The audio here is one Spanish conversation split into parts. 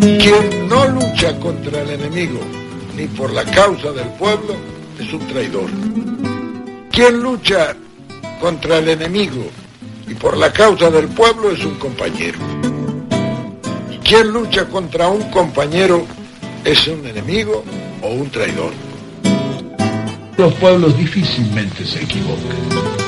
Quien no lucha contra el enemigo ni por la causa del pueblo es un traidor. Quien lucha contra el enemigo y por la causa del pueblo es un compañero. Quien lucha contra un compañero es un enemigo o un traidor. Los pueblos difícilmente se equivocan.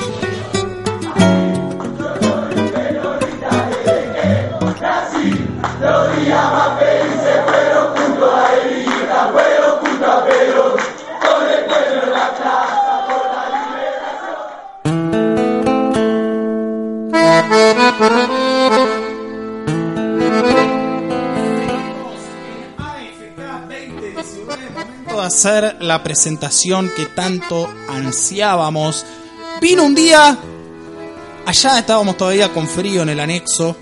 Hacer la presentación que tanto ansiábamos. Vino un día, allá estábamos todavía con frío en el anexo,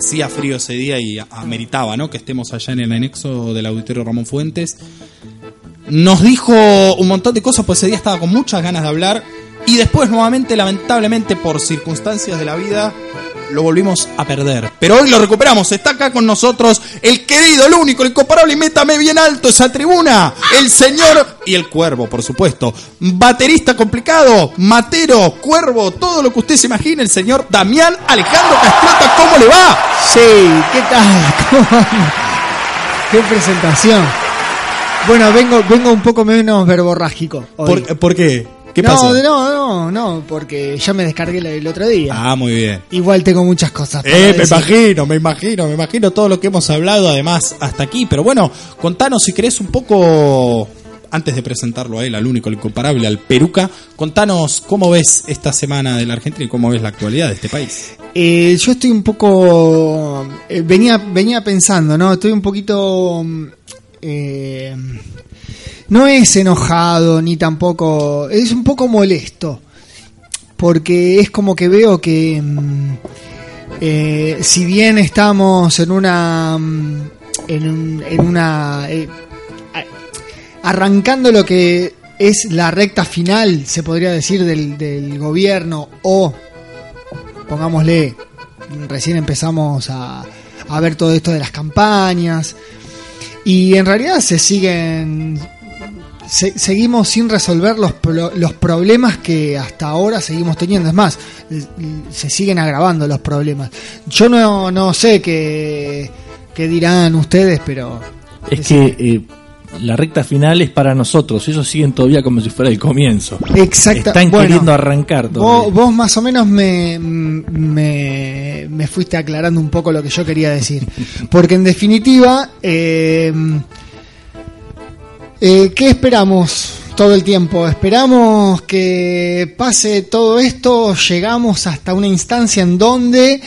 hacía frío ese día y ameritaba, ¿no? Que estemos allá en el anexo del auditorio Ramón Fuentes. Nos dijo un montón de cosas, pues ese día estaba con muchas ganas de hablar. Y después, nuevamente, lamentablemente, por circunstancias de la vida, lo volvimos a perder. Pero hoy lo recuperamos. Está acá con nosotros el querido, el único, el incomparable. Y métame bien alto esa tribuna. El señor y el cuervo, por supuesto. Baterista complicado, matero, cuervo, todo lo que usted se imagine. El señor Damián Alejandro Castrota. ¿Cómo le va? Sí, ¿qué tal? Qué presentación. Bueno, vengo, vengo un poco menos verborrágico. hoy. ¿Por, por qué? ¿Qué no, pasó? no, no, no, porque ya me descargué el, el otro día. Ah, muy bien. Igual tengo muchas cosas. para Eh, me imagino, me imagino, me imagino todo lo que hemos hablado además hasta aquí. Pero bueno, contanos si querés un poco, antes de presentarlo a él, al único, al incomparable, al Peruca, contanos cómo ves esta semana de la Argentina y cómo ves la actualidad de este país. Eh, yo estoy un poco. eh, venía, venía pensando, ¿no? Estoy un poquito. mm, eh, no es enojado ni tampoco. Es un poco molesto. Porque es como que veo que. mm, eh, si bien estamos en una. mm, En, en una. eh, arrancando lo que es la recta final, se podría decir, del, del gobierno o pongámosle, recién empezamos a, a ver todo esto de las campañas y en realidad se siguen, se- seguimos sin resolver los, pro- los problemas que hasta ahora seguimos teniendo. Es más, se siguen agravando los problemas. Yo no, no sé qué, qué dirán ustedes, pero... Es que eh, la recta final es para nosotros, ellos siguen todavía como si fuera el comienzo. Exacta- Están bueno, queriendo arrancar Vos, todavía. vos más o menos me, me, me fuiste aclarando un poco lo que yo quería decir. Porque en definitiva, eh, eh, ¿qué esperamos todo el tiempo? Esperamos que pase todo esto, llegamos hasta una instancia en donde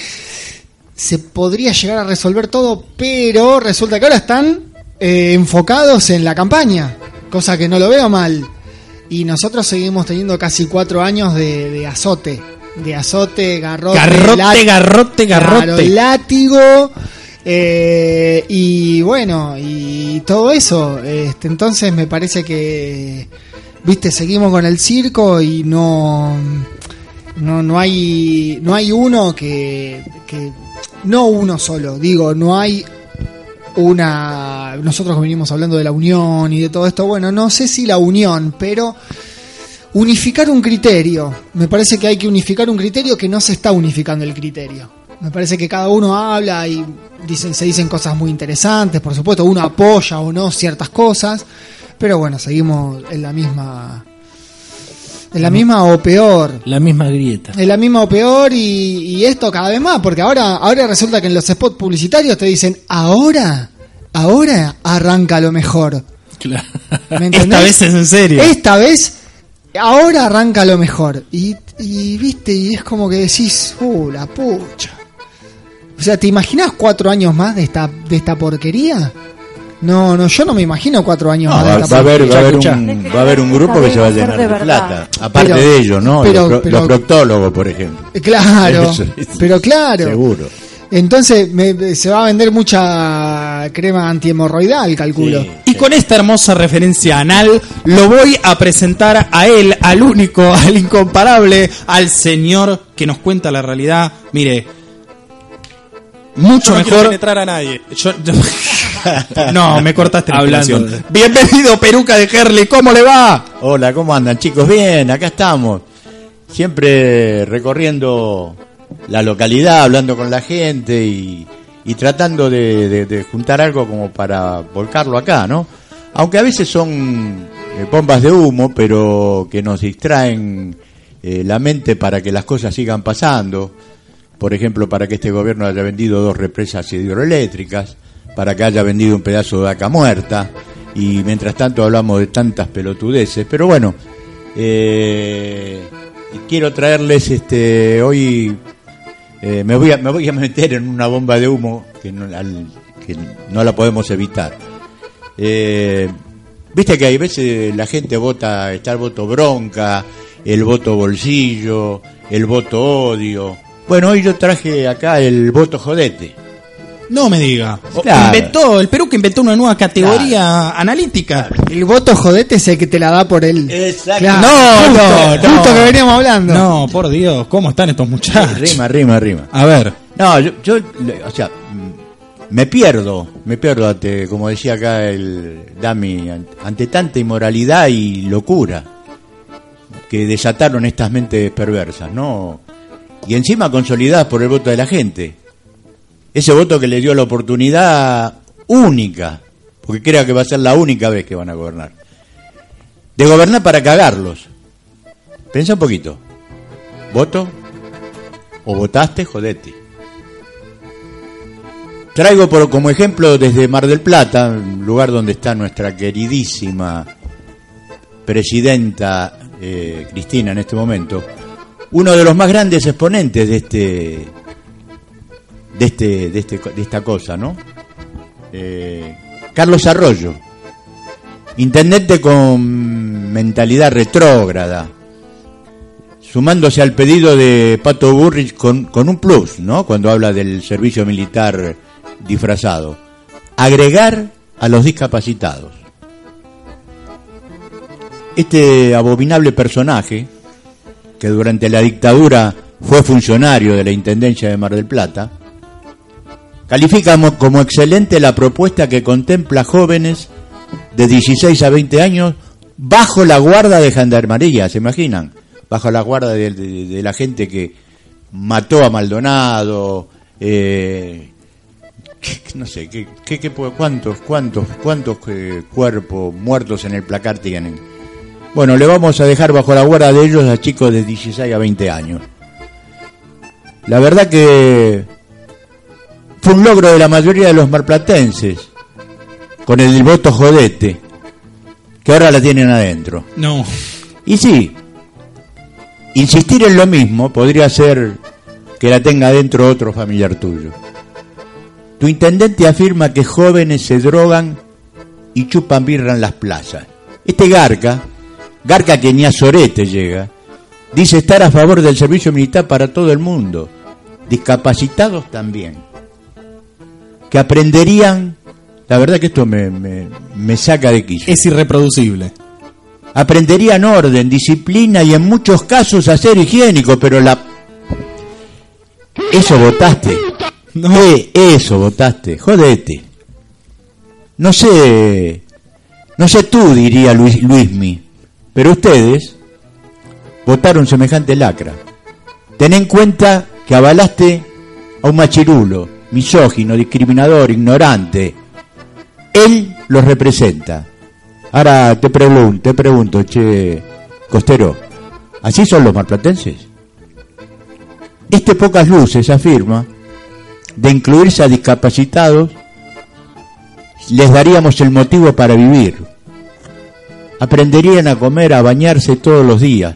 se podría llegar a resolver todo, pero resulta que ahora están eh, enfocados en la campaña, cosa que no lo veo mal. Y nosotros seguimos teniendo casi cuatro años de, de azote. De azote, garrote, Garrote, garrote, látigo. eh, y bueno, y todo eso. Este, entonces me parece que, viste, seguimos con el circo y no, no, no hay, no hay uno que, que, no uno solo, digo, no hay una, nosotros venimos hablando de la unión y de todo esto, bueno, no sé si la unión, pero unificar un criterio. Me parece que hay que unificar un criterio que no se está unificando el criterio. Me parece que cada uno habla y dicen, se dicen cosas muy interesantes, por supuesto, uno apoya o no ciertas cosas, pero bueno, seguimos en la misma, en la misma o peor. La misma grieta. Es la misma o peor y, y esto cada vez más, porque ahora, ahora resulta que en los spots publicitarios te dicen, ahora, ahora arranca lo mejor. Claro. Esta vez es en serio. Esta vez, ahora arranca lo mejor. Y, y viste, y es como que decís, uh, la pucha. O sea, ¿te imaginas cuatro años más de esta, de esta porquería? No, no, yo no me imagino cuatro años No, más va, a haber, va a haber Escuchá, un, va a haber un grupo que se va a llenar de plata. Aparte Pero- de ellos, ¿no? pero- los, pro- pero- los proctólogos, por ejemplo. Eh, Claro, Eso pero claro. Seguro. Entonces me- se va a vender mucha crema antihemorroidal, calculo. Sí. Y con esta hermosa referencia anal, lo voy a presentar a él, al único, al incomparable, al señor que nos cuenta la realidad. Mire, mucho Yo no mejor. penetrar a nadie. Yo- yo- no, me cortaste la Hablando. Bienvenido, Peruca de Herley, ¿cómo le va? Hola, ¿cómo andan chicos? Bien, acá estamos. Siempre recorriendo la localidad, hablando con la gente y, y tratando de, de- de juntar algo como para volcarlo acá, ¿no? Aunque a veces son eh, bombas de humo, pero que nos distraen eh, la mente para que las cosas sigan pasando. Por ejemplo, para que este gobierno haya vendido dos represas hidroeléctricas, para que haya vendido un pedazo de vaca muerta, y mientras tanto hablamos de tantas pelotudeces. Pero bueno, eh, quiero traerles este hoy. eh, me, voy a, me voy a meter en una bomba de humo que no, al- que no la podemos evitar. Eh, Viste que hay veces la gente vota, está el voto bronca, el voto bolsillo, el voto odio. Bueno, hoy yo traje acá el voto jodete. No me diga. Claro. Inventó, el Perú que inventó una nueva categoría analítica. El voto jodete es el que te la da por el. Exacto. Claro, No, justo, no, no. justo que veníamos hablando. No, por Dios, ¿cómo están estos muchachos? Rima, rima, rima. A ver, No, yo, yo, o sea, mm, me pierdo, me pierdo ante, como decía acá el Dami, an- ante tanta inmoralidad y locura que desataron estas mentes perversas, ¿no? Y encima consolidadas por el voto de la gente. Ese voto que le dio la oportunidad única, porque creo que va a ser la única vez que van a gobernar, de gobernar para cagarlos. Pensa un poquito. ¿Voto? ¿O votaste? Jodete. Traigo por, como ejemplo desde Mar del Plata, lugar donde está nuestra queridísima presidenta eh, Cristina en este momento, uno de los más grandes exponentes de este de este de este de esta cosa, ¿no? Eh, Carlos Arroyo, intendente con mentalidad retrógrada, sumándose al pedido de Pato Burrich con, con un plus, ¿no? Cuando habla del servicio militar disfrazado. Agregar a los discapacitados. Este abominable personaje, que durante la dictadura fue funcionario de la Intendencia de Mar del Plata, califica mo- como excelente la propuesta que contempla jóvenes de 16 a 20 años bajo la guarda de Gendarmería, ¿se imaginan? Bajo la guarda de, la gente que mató a Maldonado, eh, no sé, que- cuántos, cuántos, cuántos eh, cuerpos muertos en el placar tienen. Bueno, le vamos a dejar bajo la guarda de ellos a chicos de 16 a 20 años. La verdad que fue un logro de la mayoría de los marplatenses, con el voto jodete, que ahora la tienen adentro. no. Y sí, insistir en lo mismo podría ser que la tenga adentro otro familiar tuyo. Tu intendente afirma que jóvenes se drogan y chupan birra en las plazas. Este Garca, Garca que ni a Sorete llega, dice estar a favor del servicio militar para todo el mundo, discapacitados también, que aprenderían, la verdad que esto me, me, me saca de quicio Es irreproducible. aprenderían orden, disciplina y en muchos casos a ser higiénico, pero la... Eso votaste. Eh, eso votaste. Jodete. No sé, no sé tú, diría Luis, Luismi, pero ustedes votaron semejante lacra. Ten en cuenta que avalaste a un machirulo, misógino, discriminador, ignorante. Él los representa. Ahora te pregunto, te pregunto, che, Costero, ¿así son los marplatenses? Este pocas luces afirma de incluirse a discapacitados les daríamos el motivo para vivir. Aprenderían a comer, a bañarse todos los días,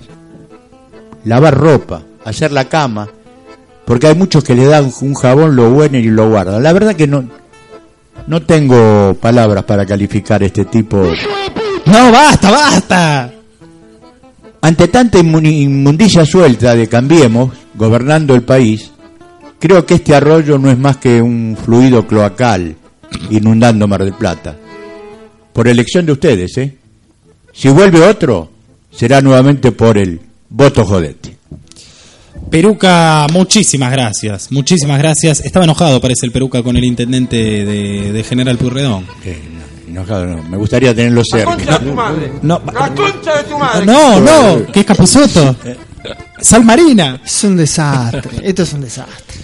lavar ropa, hacer la cama, porque hay muchos que le dan un jabón, lo bueno y lo guardan. La verdad que no, no tengo palabras para calificar este tipo. No, basta, basta. Ante tanta inmundicia suelta de Cambiemos, gobernando el país, creo que este arroyo no es más que un fluido cloacal inundando Mar del Plata. Por elección de ustedes, ¿eh? Si vuelve otro, será nuevamente por el voto jodete. Peruca, muchísimas gracias, muchísimas gracias. Estaba enojado, parece el Peruca, con el intendente de, de General Purredón. No, enojado no. Me gustaría tenerlo cerca. No, La concha de tu madre. no, no, que es Capuzoto. Sal Marina. Es un desastre. Esto es un desastre.